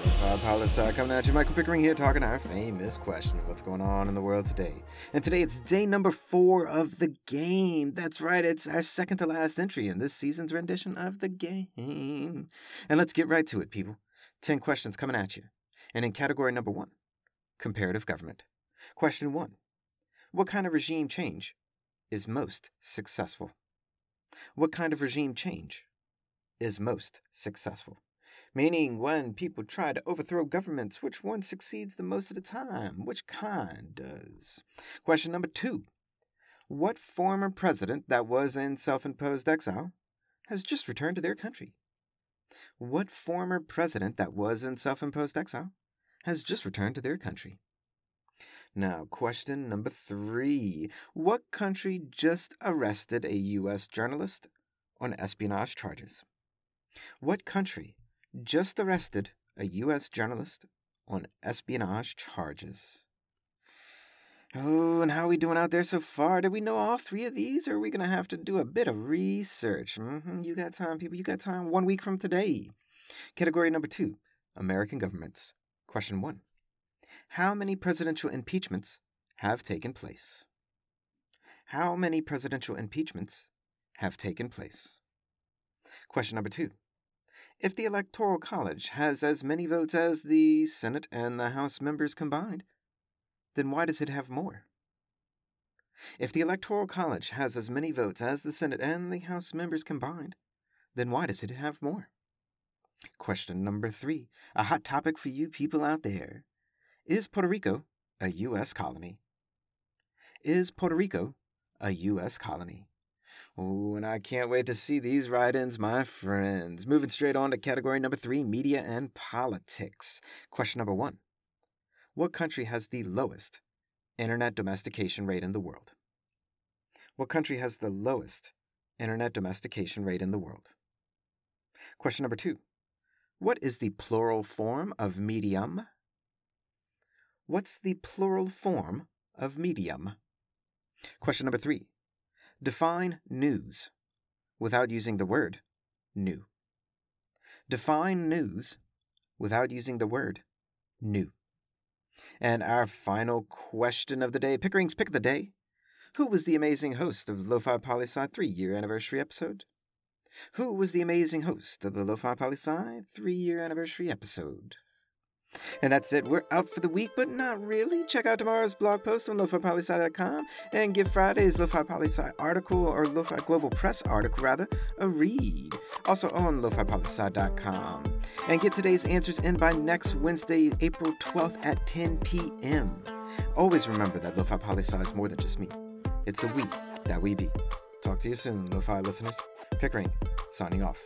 Lo-Fi Star uh, coming at you. Michael Pickering here talking our famous question of what's going on in the world today. And today it's day number four of the game. That's right, it's our second to last entry in this season's rendition of the game. And let's get right to it, people. Ten questions coming at you. And in category number one, comparative government. Question one What kind of regime change is most successful? What kind of regime change is most successful? Meaning, when people try to overthrow governments, which one succeeds the most of the time? Which kind does? Question number two What former president that was in self imposed exile has just returned to their country? What former president that was in self imposed exile has just returned to their country? Now, question number three What country just arrested a U.S. journalist on espionage charges? What country just arrested a U.S. journalist on espionage charges? Oh, and how are we doing out there so far? Did we know all three of these, or are we going to have to do a bit of research? Mm-hmm. You got time, people. You got time. One week from today. Category number two American governments. Question one How many presidential impeachments have taken place? How many presidential impeachments have taken place? Question number two If the Electoral College has as many votes as the Senate and the House members combined, then why does it have more? If the Electoral College has as many votes as the Senate and the House members combined, then why does it have more? Question number three, a hot topic for you people out there. Is Puerto Rico a U.S. colony? Is Puerto Rico a U.S. colony? Oh, and I can't wait to see these write ins, my friends. Moving straight on to category number three media and politics. Question number one What country has the lowest internet domestication rate in the world? What country has the lowest internet domestication rate in the world? Question number two What is the plural form of medium? What's the plural form of medium? Question number three Define news without using the word new. Define news without using the word new. And our final question of the day Pickering's Pick of the Day. Who was the amazing host of the Lo-Fi Poli Sci 3 year anniversary episode? Who was the amazing host of the Lo-Fi Poli Sci 3 year anniversary episode? And that's it. We're out for the week, but not really. Check out tomorrow's blog post on lofipolisci.com and give Friday's Lo-Fi Poli-Sci article, or Lo-Fi Global Press article, rather, a read. Also on lofipolisci.com. And get today's answers in by next Wednesday, April 12th at 10 p.m. Always remember that Lo-Fi Poli-Sci is more than just me. It's the we that we be. Talk to you soon, Lo-Fi listeners. Pickering, signing off.